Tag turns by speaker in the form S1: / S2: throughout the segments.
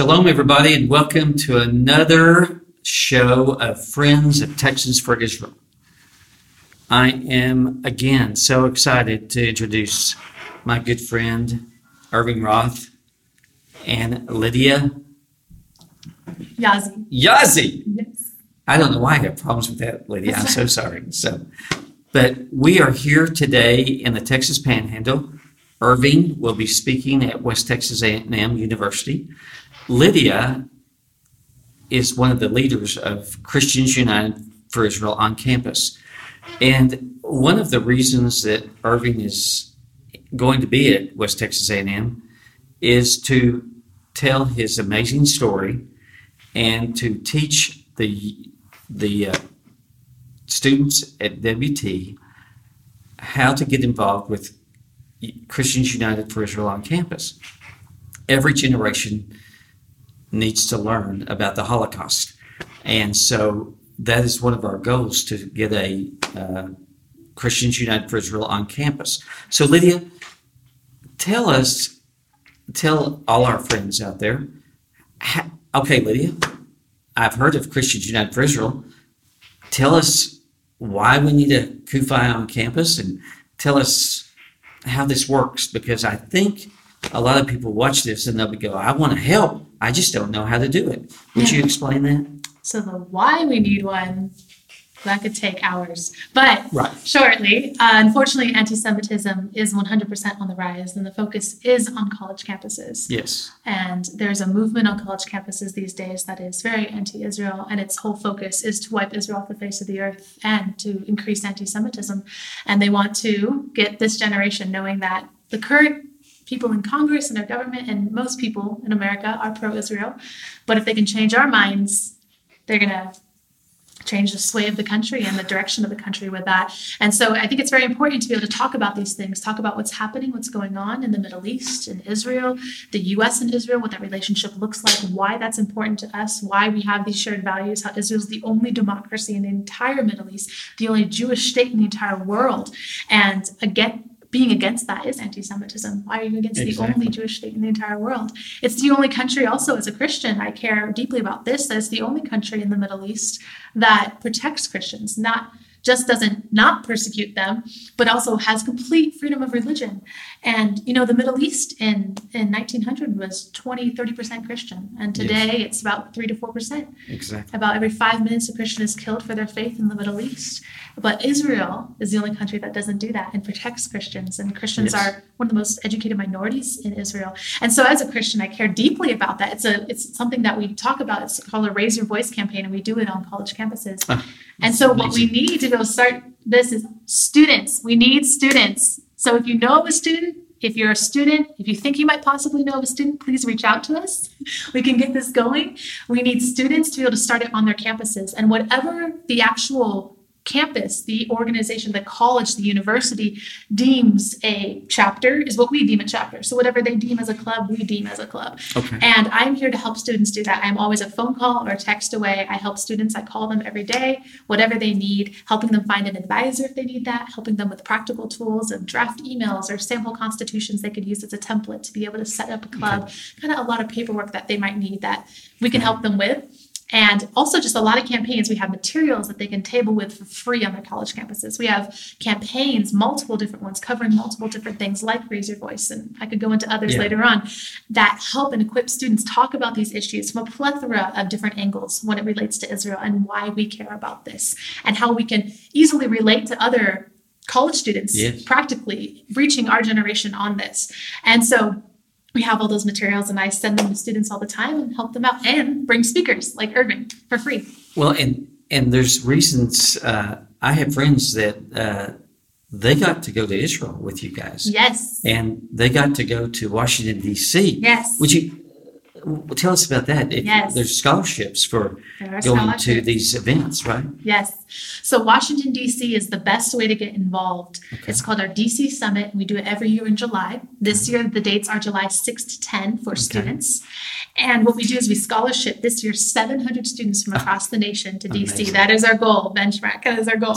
S1: Shalom, everybody, and welcome to another show of Friends of Texans for Israel. I am again so excited to introduce my good friend Irving Roth and Lydia
S2: Yazzie.
S1: Yazzie.
S2: Yes.
S1: I don't know why I have problems with that, Lydia. I'm so sorry. So, but we are here today in the Texas Panhandle. Irving will be speaking at West Texas A&M University. Lydia is one of the leaders of Christians United for Israel on campus. And one of the reasons that Irving is going to be at West Texas A&M is to tell his amazing story and to teach the the uh, students at WT how to get involved with Christians United for Israel on campus. Every generation needs to learn about the Holocaust, and so that is one of our goals to get a uh, Christians United for Israel on campus. So, Lydia, tell us, tell all our friends out there. okay, Lydia, I've heard of Christians United for Israel. Tell us why we need a CUFI on campus and tell us how this works because I think a lot of people watch this and they'll go, I want to help. I just don't know how to do it. Would you explain that?
S2: So the why we need one, that could take hours. But
S1: Right.
S2: shortly, uh, unfortunately, anti-Semitism is 100% on the rise, and the focus is on college campuses.
S1: Yes.
S2: And there's a movement on college campuses these days that is very anti-Israel, and its whole focus is to wipe Israel off the face of the earth and to increase anti-Semitism. And they want to get this generation knowing that the current people in Congress and our government and most people in America are pro-Israel, but if they can change our minds, they're gonna change the sway of the country and the direction of the country with that. And so I think it's very important to be able to talk about these things, talk about what's happening, what's going on in the Middle East, in Israel, the US and Israel, what that relationship looks like, why that's important to us, why we have these shared values, how Israel's the only democracy in the entire Middle East, the only Jewish state in the entire world. And again, being against that is anti-Semitism. Why are you against
S1: Exactly.
S2: the only Jewish state in the entire world? It's the only country, also as a Christian, I care deeply about this. That it's the only country in the Middle East that protects Christians, not just doesn't not persecute them, but also has complete freedom of religion. And you know, the Middle East in in 1900 was 20, 30% Christian, and
S1: Yes.
S2: today it's about three to four percent.
S1: Exactly.
S2: About every five minutes, a Christian is killed for their faith in the Middle East. But Israel is the only country that doesn't do that and protects Christians. And Christians
S1: Yes.
S2: are one of the most educated minorities in Israel. And so, as a Christian, I care deeply about that. It's a it's something that we talk about. It's called a Raise Your Voice campaign, and we do it on college campuses.
S1: Ah,
S2: and so, what we
S1: amazing.
S2: need to go start this is students. We need students. So, if you know of a student. If you're a student, if you think you might possibly know of a student, please reach out to us. We can get this going. We need students to be able to start it on their campuses. And whatever the actual campus, the organization, the college, the university deems a chapter is what we deem a chapter. So whatever they deem as a club, we deem as a club.
S1: Okay.
S2: And I'm here to help students do that. I'm always a phone call or text away. I help students, I call them every day, whatever they need, helping them find an advisor if they need that, helping them with practical tools and draft emails or sample constitutions they could use as a template to be able to set up a club, kind of a lot of paperwork that they might need that we can help them with. And also, just a lot of campaigns. We have materials that they can table with for free on their college campuses. We have campaigns, multiple different ones, covering multiple different things like Raise Your Voice. And I could go into others
S1: Yeah.
S2: later on that help and equip students talk about these issues from a plethora of different angles when it relates to Israel and why we care about this and how we can easily relate to other college students
S1: Yes.
S2: practically reaching our generation on this. And so we have all those materials and I send them to students all the time and help them out and bring speakers like Irving for free.
S1: Well, and and there's reasons. Uh, I have friends that uh, they got to go to Israel with you guys,
S2: Yes.
S1: and they got to go to Washington D.C.
S2: Yes.
S1: Would you tell us about that? If
S2: Yes.
S1: There's scholarships for going to these events, right?
S2: Yes. So Washington D.C. is the best way to get involved.
S1: Okay.
S2: It's called our D.C. Summit, and we do it every year in July. This mm-hmm. year, the dates are July 6 to 10 for students. And what we do is we scholarship this year 700 students from across the nation to D.C.
S1: Amazing.
S2: That is our goal, benchmark. That is our goal.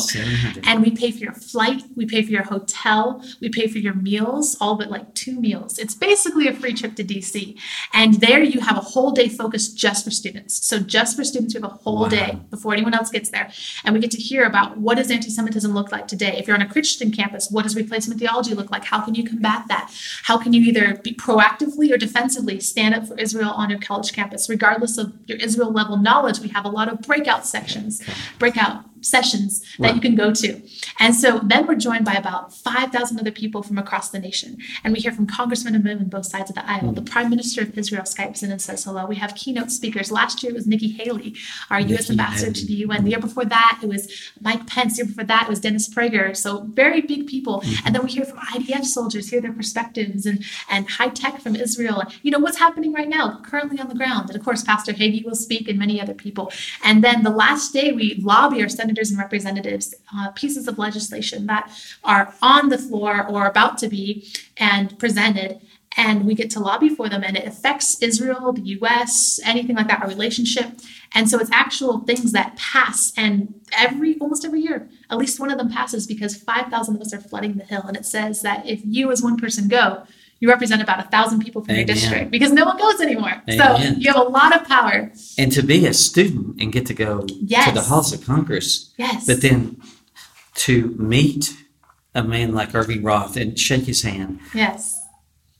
S2: And we pay for your flight, we pay for your hotel, we pay for your meals, all but like two meals. It's basically a free trip to DC. And there you have a whole day focused just for students. So just for students, we have a whole
S1: Wow.
S2: day before anyone else gets there. And we get to hear about what does anti-Semitism look like today? If you're on a Christian campus, what does replacement theology look like? How can you combat that? How can you either be proactively or defensively stand up for Israel on your college campus? Regardless of your Israel level knowledge, we have a lot of breakout sections, breakout sessions that you can go to. And so then we're joined by about 5,000 other people from across the nation. And we hear from congressmen and women both sides of the aisle. The hmm. Prime Minister of Israel Skypes in and says hello. We have keynote speakers. Last year it was Nikki Haley, our U.S.
S1: Nikki
S2: ambassador to the UN. The year before that it was Mike Pence. The year before that it was Dennis Prager. So very big people. Hmm. And then we hear from IDF soldiers, hear their perspectives and, and high tech from Israel. You know, what's happening right now, currently on the ground. And of course, Pastor Hagee will speak and many other people. And then the last day, we lobby our senators and representatives uh, pieces of legislation that are on the floor or about to be and presented. And we get to lobby for them, and it affects Israel, the US, anything like that, our relationship. And so it's actual things that pass, and every almost every year, at least one of them passes because 5,000 of us are flooding the hill. And it says that if you, as one person, go, you represent about a thousand people from your district because no one goes anymore.
S1: Amen.
S2: So you have a lot of power.
S1: And to be a student and get to go to the halls of Congress,
S2: Yes.
S1: but then to meet a man like Irving Roth and shake his hand,
S2: yes,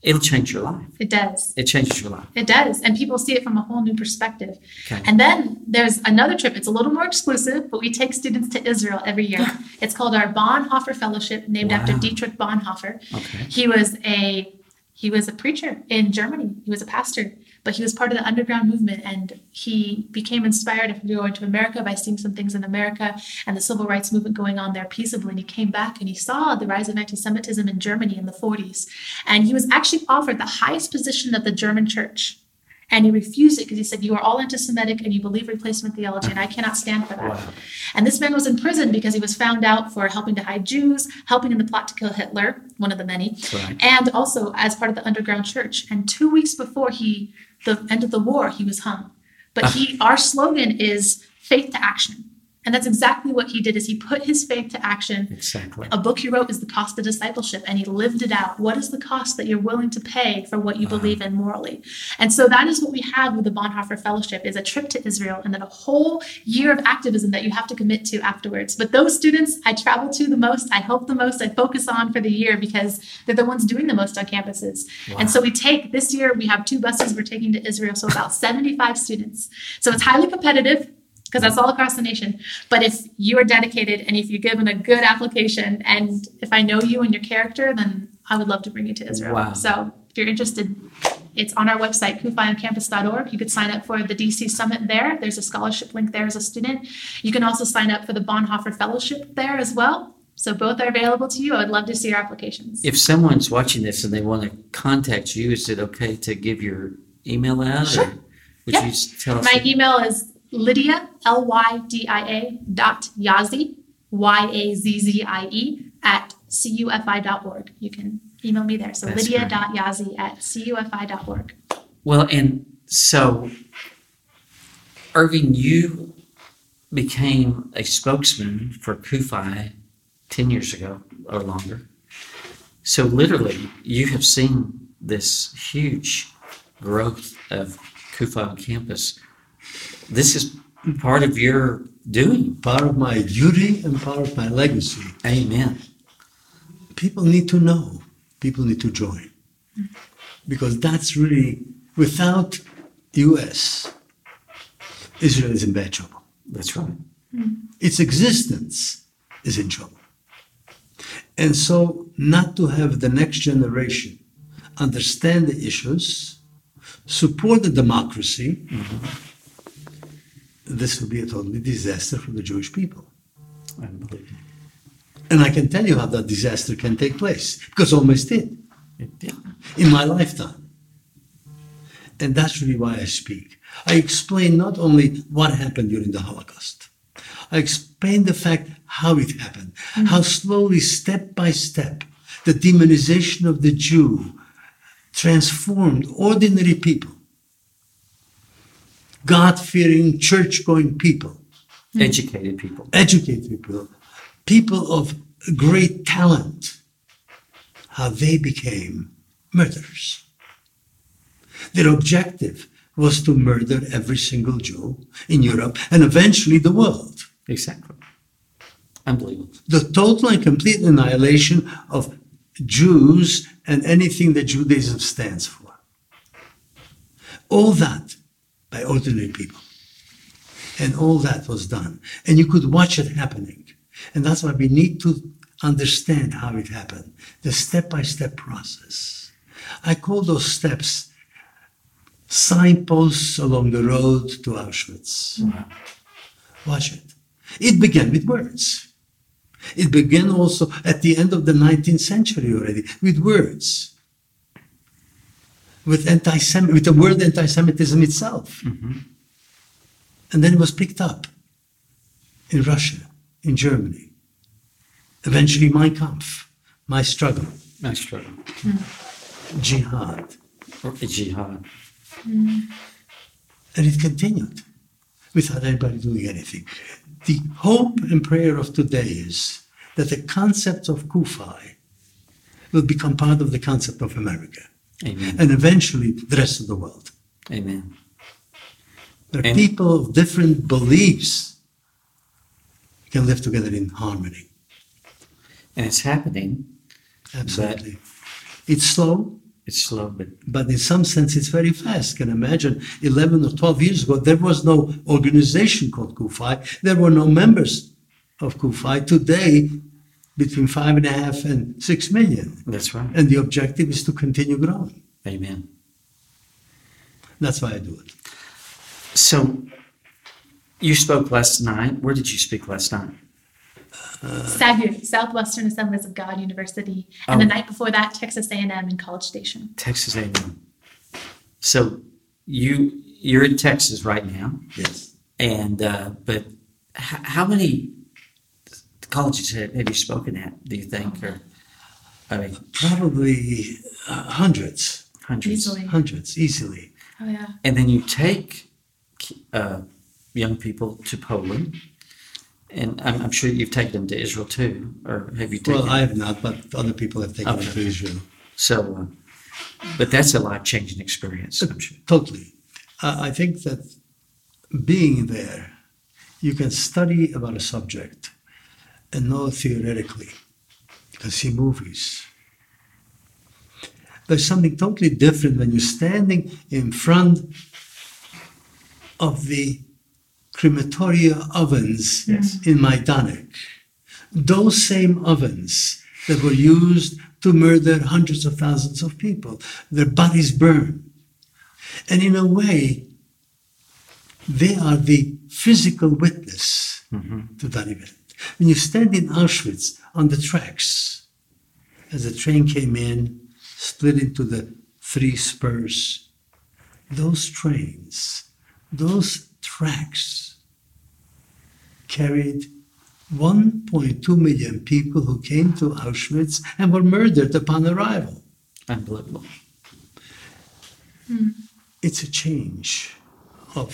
S1: it'll change your life.
S2: it does.
S1: It changes your life.
S2: It does. And people see it from a whole new perspective.
S1: Okay.
S2: And then there's another trip. It's a little more exclusive, but we take students to Israel every year. It's called our Bonhoeffer Fellowship, named after Dietrich Bonhoeffer.
S1: Okay.
S2: He was a he was a preacher in Germany. He was a pastor, but he was part of the underground movement and he became inspired after going to America by seeing some things in America and the civil rights movement going on there peaceably. And he came back and he saw the rise of anti-Semitism in Germany in the 40s. And he was actually offered the highest position of the German church. And he refused it because he said, You are all anti Semitic and you believe replacement theology, and I cannot stand for that.
S1: Wow.
S2: And this man was in prison because he was found out for helping to hide Jews, helping in the plot to kill Hitler, one of the many,
S1: Right.
S2: and also as part of the underground church. And two weeks before he the end of the war, he was hung. But he our slogan is faith to action. And that's exactly what he did is he put his faith to action.
S1: Exactly.
S2: a book he wrote is the cost of discipleship and he lived it out. What is the cost that you're willing to pay for what you uh-huh. believe in morally? And so that is what we have with the bonhoeffer fellowship is a trip to israel and then a whole year of activism that you have to commit to afterwards. But those students i travel to the most i help the most i focus on for the year because they're the ones doing the most on campuses. And so we take this year we have two buses we're taking to israel so about 75 students. So it's highly competitive because that's all across the nation. But if you are dedicated and if you're given a good application, and if I know you and your character, then I would love to bring you to Israel.
S1: Wow.
S2: So if you're interested, it's on our website, kufioncampus.org. You could sign up for the DC Summit there. There's a scholarship link there as a student. You can also sign up for the Bonhoeffer Fellowship there as well. So both are available to you. I would love to see your applications.
S1: If someone's watching this and they want to contact you, is it okay to give your email out?
S2: Sure.
S1: Or would
S2: Yeah.
S1: you tell us?
S2: My email is Lydia, L Y D I A dot Yazzie, Y A Z Z I E, at cufi.org. You can email me there. So
S1: That's
S2: Lydia dot Yazzie at cufi.org.
S1: Well, and so, Irving, you became a spokesman for CUFI 10 years ago or longer. So, literally, you have seen this huge growth of CUFI on campus. This is part of your doing.
S3: part of my duty and part of my legacy.
S1: Amen.
S3: People need to know, people need to join. Because that's really, without the US, Israel is in bad trouble.
S1: That's right. Hmm.
S3: Its existence is in trouble. And so, not to have the next generation understand the issues, support the democracy, mm-hmm. This would be a totally disaster for the Jewish people.
S1: Unbelievable.
S3: And I can tell you how that disaster can take place because almost did
S1: Yeah.
S3: in my lifetime. And that's really why I speak. I explain not only what happened during the Holocaust, I explain the fact how it happened, mm. how slowly, step by step, the demonization of the Jew transformed ordinary people, God fearing, church going people,
S1: Educated people.
S3: educated people, people of great talent, how they became murderers. Their objective was to murder every single Jew in Europe and eventually the world.
S1: Exactly. Unbelievable.
S3: The total and complete annihilation of Jews and anything that Judaism stands for. All that by ordinary people. And all that was done. And you could watch it happening. And that's why we need to understand how it happened the step by step process. I call those steps signposts along the road to Auschwitz.
S1: Wow.
S3: Watch it. It began with words. It began also at the end of the 19th century already with words. With anti with the word anti Semitism itself. Mm-hmm. And then it was picked up in Russia, in Germany. Eventually, Mein Kampf, my struggle,
S1: My struggle. Mm-hmm.
S3: jihad.
S1: Or jihad. Mm-hmm.
S3: And it continued without anybody doing anything. The hope and prayer of today is that the concept of CUFI will become part of the concept of America
S1: Amen.
S3: and eventually the rest of the world.
S1: Amen.
S3: Where
S1: And-
S3: people of different beliefs can live together in harmony.
S1: And it's happening.
S3: Absolutely. It's slow,
S1: It's slow, but
S3: but in some sense it's very fast. Can imagine 11 or 12 years ago, there was no organization called CUFI. There were no members of CUFI. Today, between five and a half and six million.
S1: that's right.
S3: And the objective is to continue growing.
S1: Amen.
S3: That's why I do it.
S1: So you spoke last night. Where did you speak last night?
S2: SAGU, Southwestern Assemblies of God University, and the
S1: Oh.
S2: night before that, Texas A&M in College Station.
S1: Texas A&M. So you you're in Texas right now,
S3: Yes.
S1: and uh, but h- how many colleges have, have you spoken at? Do you think, or I mean,
S3: Probably uh, hundreds,
S1: hundreds?
S2: Easily.
S3: hundreds, easily.
S2: Oh yeah.
S1: And then you take uh, young people to Poland, and I'm, I'm sure you've taken them to Israel too, or have you taken?
S3: Well, I have not, but other people have taken it to Israel.
S1: so, uh, but that's a life changing experience. I'm sure.
S3: Totally. I I think that being there, you can study about a subject and know theoretically. You can see movies. There's something totally different when you're standing in front of the crematoria ovens
S1: Yes.
S3: in Majdanek. Those same ovens that were used to murder hundreds of thousands of people, their bodies burned. And in a way, they are the physical witness mm-hmm. to that event. When you stand in Auschwitz on the tracks, as the train came in, split into the three spurs, those trains, those tracks carried 1.2 million people who came to Auschwitz and were murdered upon arrival.
S1: Unbelievable. Hmm.
S3: it's a change of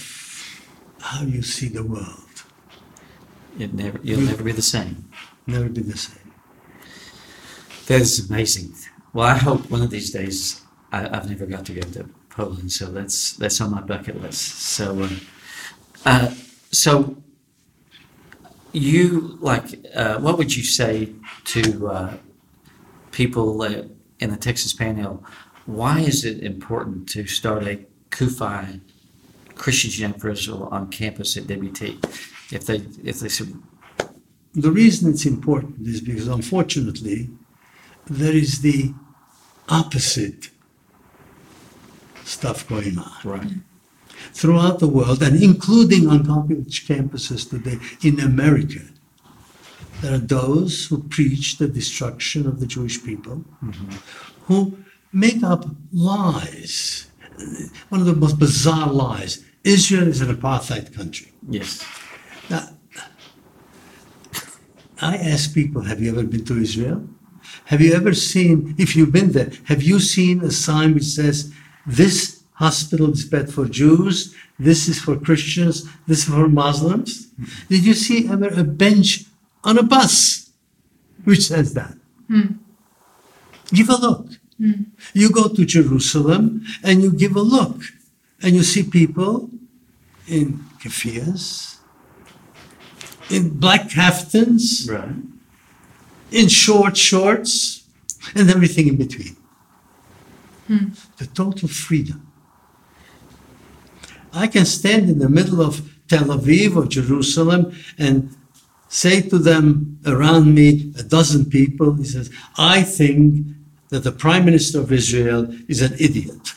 S3: how you see the world.
S1: It never, you'll never be the same.
S3: Never be the same.
S1: That is amazing. Well, I hope one of these days I, I've never got to go to Poland, so that's that's on my bucket list. So, uh, uh, so you like, uh, what would you say to uh, people in the Texas Panhandle? Why is it important to start a CUFI Christian for Israel on campus at WT? If they if they said,
S3: The reason it's important is because unfortunately, there is the opposite stuff going on
S1: right,
S3: throughout the world and including on college campuses today in America. There are those who preach the destruction of the Jewish people, mm-hmm. who make up lies. One of the most bizarre lies Israel is an apartheid country.
S1: yes,
S3: Now, I ask people, have you ever been to Israel? Have you ever seen, if you've been there, have you seen a sign which says, this hospital is bed for Jews, this is for Christians, this is for Muslims? Did you see ever a bench on a bus which says that? Hmm. Give a look. Hmm. You go to Jerusalem and you give a look, and you see people in keffiyehs, in black kaftans,
S1: Right.
S3: in short shorts, and everything in between. Hmm. The total freedom. I can stand in the middle of Tel Aviv or Jerusalem and say to them around me, a dozen people, he says, I think that the Prime Minister of Israel is an idiot.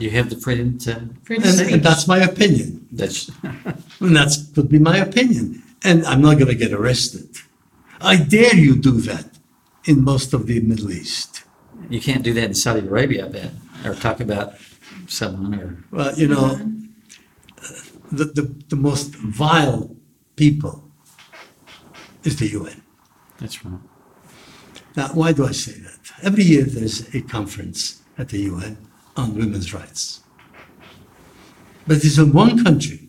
S1: You have the freedom to,
S2: Freedom
S3: And, and that's my opinion.
S1: that's,
S3: And that could be my opinion. And I'm not going to get arrested. I dare you do that in most of the Middle East.
S1: you can't do that in Saudi Arabia, I bet, or talk about someone or,
S3: Well, you know, the, the, the most vile people is the UN.
S1: that's right.
S3: Now, why do I say that? Every year there's a conference at the UN on women's rights. But there's one country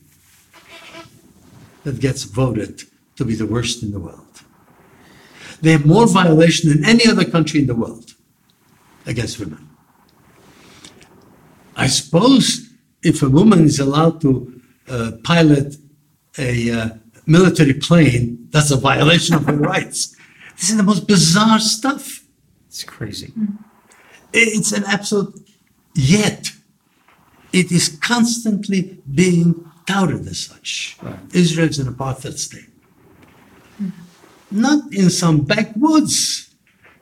S3: that gets voted to be the worst in the world. They have more violation than any other country in the world against women. I suppose if a woman is allowed to uh, pilot a uh, military plane, that's a violation of her rights. This is the most bizarre stuff.
S1: It's crazy.
S3: It's an absolute, yet it is constantly being touted as such.
S1: Right.
S3: Israel is an apartheid state. Not in some backwoods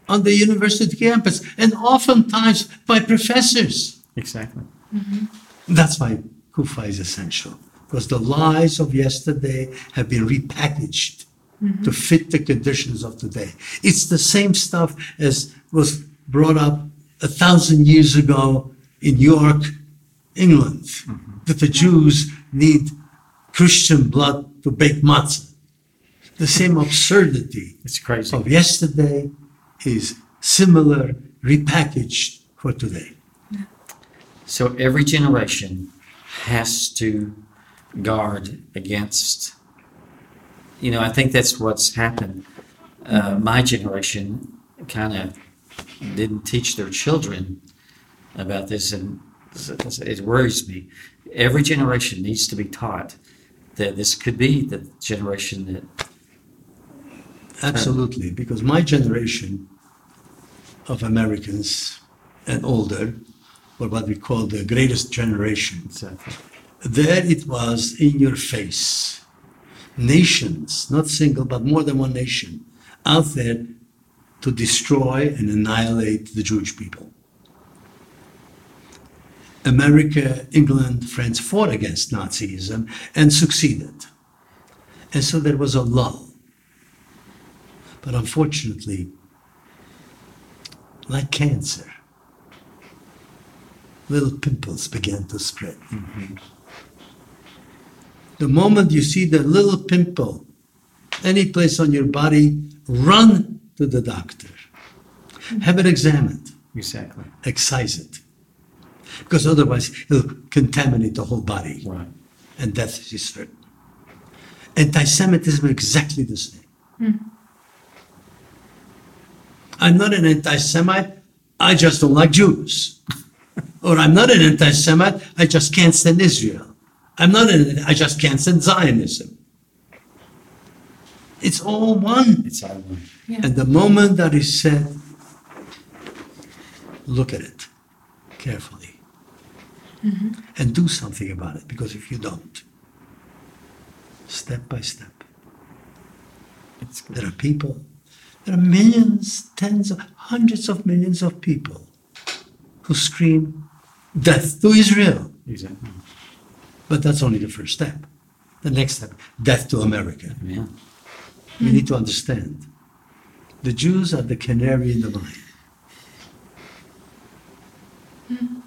S3: on the university campus, and oftentimes by professors.
S1: Exactly. Mm-hmm.
S3: That's why Kufa is essential, because the lies of yesterday have been repackaged mm-hmm. to fit the conditions of today. It's the same stuff as was brought up a thousand years ago in York, England, that the Jews need Christian blood to bake matzah. The same absurdity
S1: It's crazy.
S3: of yesterday is similar, repackaged for today.
S1: So every generation has to guard against, you know, I think that's what's happened. Uh, my generation kind of didn't teach their children about this, and it worries me. Every generation needs to be taught that this could be the generation that,
S3: Absolutely, because my generation of Americans and older were what we call the greatest generation.
S1: uh,
S3: There it was in your face. Nations, not single, but more than one nation, out there to destroy and annihilate the Jewish people. America, England, France fought against Nazism and succeeded. And so there was a lull. But unfortunately, like cancer, little pimples began to spread. The moment you see the little pimple any place on your body, run to the doctor. Have it examined,
S1: exactly,
S3: excise it. Because otherwise, it'll contaminate the whole body,
S1: right.
S3: and death is certain. Anti Semitism is exactly the same. Hmm. I'm not an anti Semite, I just don't like Jews. or I'm not an anti Semite, I just can't stand Israel. I'm not an, I just can't stand Zionism. It's all one.
S1: It's all one.
S2: Yeah.
S3: And the moment that is said, look at it carefully Mm-hmm. and do something about it. Because if you don't, step by step, there are people, there are millions, tens of hundreds of millions of people who scream death to Israel.
S1: exactly.
S3: But that's only the first step. The next step, death to America.
S1: Yeah.
S3: We need to understand the Jews are the canary in the mine. Mm-hmm.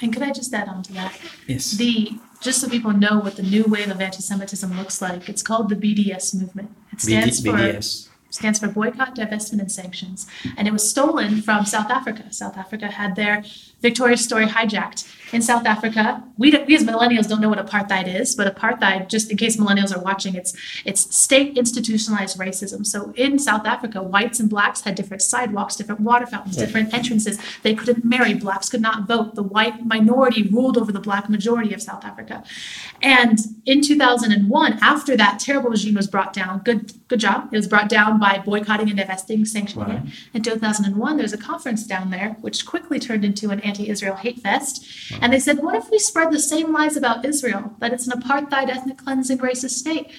S2: And could I just add on to that?
S1: Yes.
S2: The just so people know what the new wave of anti-Semitism looks like, it's called the BDS movement. It stands
S1: BD,
S2: for
S1: BDS.
S2: Stands for boycott, divestment, and sanctions. And it was stolen from South Africa. South Africa had their Victoria's story hijacked. In South Africa, we, we as millennials don't know what apartheid is, but apartheid, just in case millennials are watching, it's it's state institutionalized racism. So in South Africa, whites and blacks had different sidewalks, different water fountains, different entrances. They couldn't marry. Blacks could not vote. The white minority ruled over the black majority of South Africa. And in 2001, after that terrible regime was brought down, good good job. It was brought down by boycotting and divesting, sanctioning it. In 2001, there was a conference down there, which quickly turned into an anti-Israel hate fest. And they said, what if we spread the same lies about Israel, that it's an apartheid, ethnic cleansing, racist state?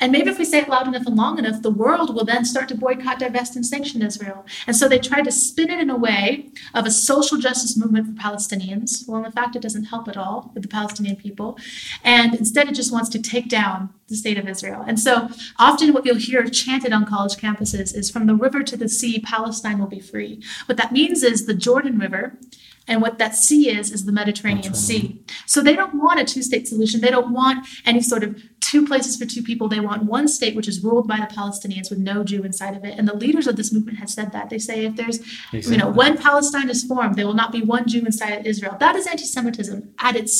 S2: And maybe if we say it loud enough and long enough, the world will then start to boycott, divest, and sanction Israel. And so they tried to spin it in a way of a social justice movement for Palestinians. Well, in fact, it doesn't help at all with the Palestinian people. And instead, it just wants to take down the state of Israel. And so often what you'll hear chanted on college campuses is from the river to the sea, Palestine will be free. What that means is the Jordan River and what that sea is, is the Mediterranean Sea. So they don't want a two state solution. They don't want any sort of two places for two people. They want one state, which is ruled by the Palestinians with no Jew inside of it. And the leaders of this movement have said that. They say if there's, you know,
S1: Exactly.
S2: when Palestine is formed, there will not be one Jew inside of Israel. That is anti Semitism at its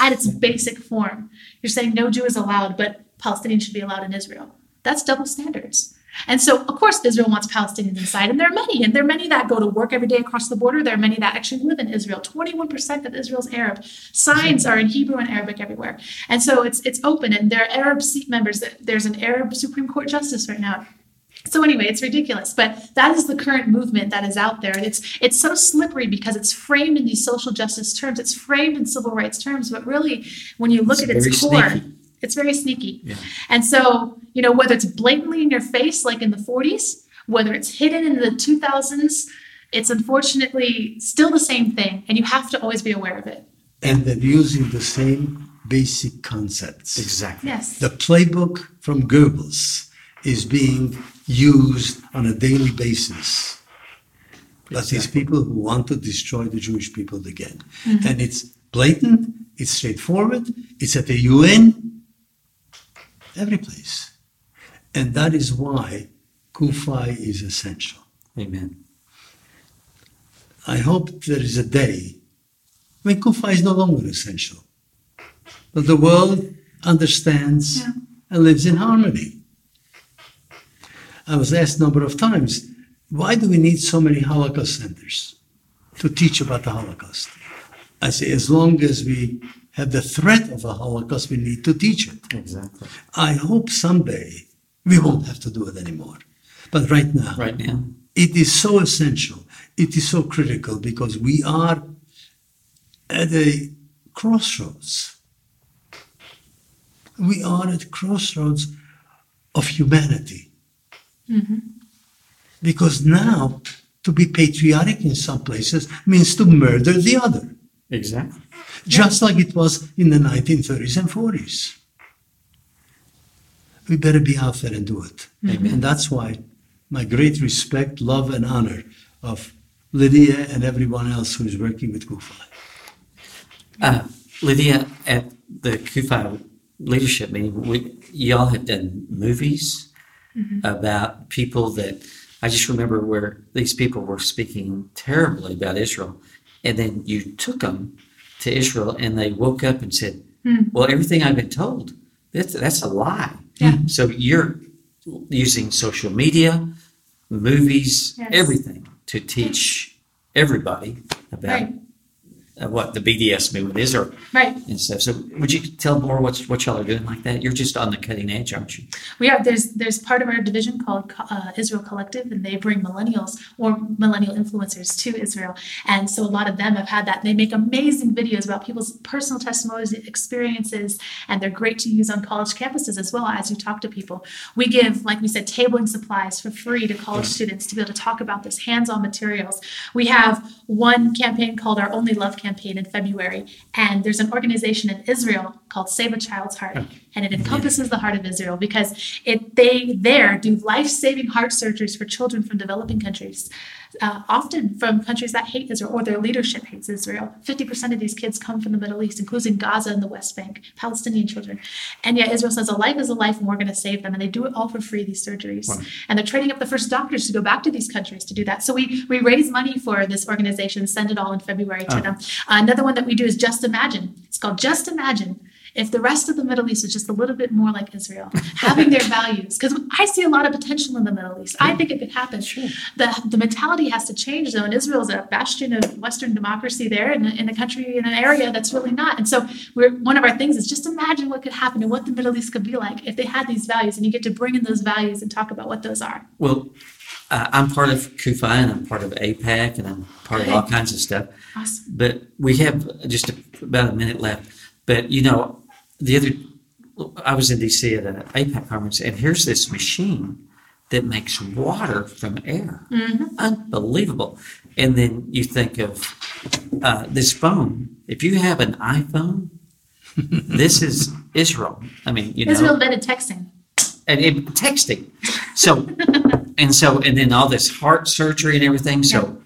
S2: at its basic form. You're saying no Jew is allowed, but Palestinians should be allowed in Israel. That's double standards. And so, of course, Israel wants Palestinians inside, and there are many, and there are many that go to work every day across the border. There are many that actually live in Israel. Twenty-one percent of Israel's Arab. Signs are in Hebrew and Arabic everywhere, and so it's it's open. And there are Arab seat members. There's an Arab Supreme Court justice right now. So anyway, it's ridiculous, but that is the current movement that is out there, and it's it's so slippery because it's framed in these social justice terms, it's framed in civil rights terms, but really, when you look
S1: It's
S2: at its core,
S1: sneaky.
S2: It's very sneaky.
S1: Yeah.
S2: And so, you know, whether it's blatantly in your face, like in the 40s, whether it's hidden in the 2000s, it's unfortunately still the same thing, and you have to always be aware of it.
S3: And they're using the same basic concepts.
S1: Exactly.
S2: Yes.
S3: The playbook from Goebbels is being used on a daily basis. But these people who want to destroy the Jewish people again. Mm-hmm. And it's blatant, it's straightforward, it's at the UN, every place. And that is why CUFI is essential.
S1: Amen.
S3: I hope there is a day when Kufa is no longer essential. But the world understands
S2: Yeah.
S3: and lives in harmony. I was asked a number of times, why do we need so many Holocaust centers to teach about the Holocaust? I say, as long as we have the threat of a Holocaust, we need to teach it.
S1: Exactly.
S3: I hope someday we won't have to do it anymore. But right now,
S1: Right now.
S3: it is so essential. It is so critical because we are at a crossroads. We are at crossroads of humanity. Mm-hmm. Because now to be patriotic in some places means to murder the other,
S1: Exactly.
S3: just like it was in the 1930s and 40s. We better be out there and do it. And that's why my great respect, love, and honor of Lydia and everyone else who is working with Kufa.
S1: Uh, Lydia, at the CUFI leadership meeting, we, y'all have done movies about people that I just remember where these people were speaking terribly about Israel, and then you took them to Israel, and they woke up and said, hmm. "Well, everything I've been told, that's that's a lie."
S2: Yeah.
S1: So you're using social media, movies,
S2: Yes.
S1: everything to teach everybody about
S2: Right.
S1: Uh, what the BDS movement is, or
S2: Right.
S1: and stuff. So, would you tell more what what y'all are doing like that? You're just on the cutting edge, aren't you?
S2: We are there's there's part of our division called uh, Israel Collective, and they bring millennials or millennial influencers to Israel. And so a lot of them have had that. They make amazing videos about people's personal testimonies, experiences, and they're great to use on college campuses as well as you talk to people. We give, like we said, tabling supplies for free to college students to be able to talk about this hands-on materials. We have one campaign called our Only Love campaign in February, and there's an organization in Israel called Save a Child's Heart, oh. and it encompasses the heart of Israel because it they there do life-saving heart surgeries for children from developing countries. Uh, often from countries that hate Israel or their leadership hates Israel. 50% of these kids come from the Middle East, including Gaza and the West Bank, Palestinian children. And yet Israel says a life is a life and we're going to save them. And they do it all for free, these surgeries.
S1: Wow.
S2: And they're training up the first doctors to go back to these countries to do that. So we, we raise money for this organization, send it all in February to
S1: Oh.
S2: them. Uh, another one that we do is Just Imagine. It's called Just Imagine if the rest of the Middle East is just a little bit more like Israel, having their values. Because I see a lot of potential in the Middle East. I think it could happen. The, the mentality has to change, though, and Israel is a bastion of Western democracy there in, a- in a country, in an area that's really not. And so we're, one of our things is just imagine what could happen and what the Middle East could be like if they had these values, and you get to bring in those values and talk about what those are.
S1: Well, uh, I'm part of KUFA and I'm part of AIPAC and I'm part of all kinds of stuff.
S2: Awesome.
S1: But we have just a, about a minute left. But you know, the other, I was in DC at an AIPAC conference, and here's this machine that makes water from air. Unbelievable. And then you think of uh, this phone. If you have an iPhone, this is Israel. I mean, you know,
S2: Israel invented texting.
S1: and, and texting. So, and so, and then all this heart surgery and everything. So,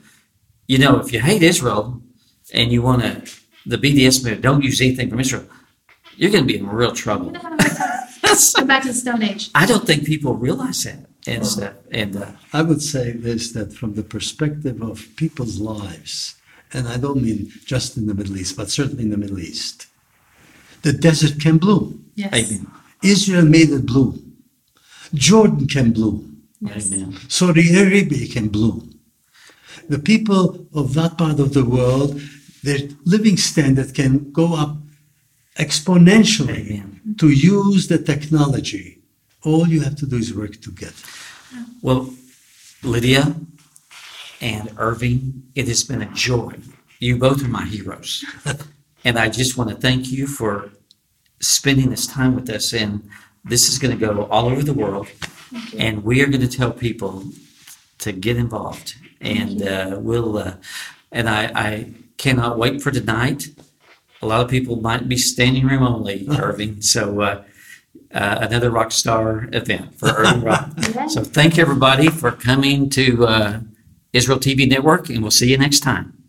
S1: you know, if you hate Israel and you want to, the BDS movement, don't use anything from Israel, you're going to be in real trouble.
S2: Go back to the Stone Age.
S1: I don't think people realize that and stuff. And uh,
S3: I would say this that from the perspective of people's lives, and I don't mean just in the Middle East, but certainly in the Middle East, the desert can bloom.
S2: Yes.
S1: amen.
S3: Israel made it bloom. Jordan can bloom.
S2: Yes.
S1: Amen.
S3: Saudi Arabia can bloom. The people of that part of the world, their living standard can go up exponentially
S1: Amen.
S3: to use the technology. All you have to do is work together.
S1: Well, Lydia and Irving, it has been a joy. You both are my heroes. and I just want to thank you for spending this time with us. And this is going to go all over the world. And we are going to tell people to get involved. And uh, we'll, uh, and I, I cannot wait for tonight. A lot of people might be standing room only, Irving. So, uh, uh, another rock star event for Irving Rock. So thank everybody for coming to uh, Israel TV Network, and we'll see you next time.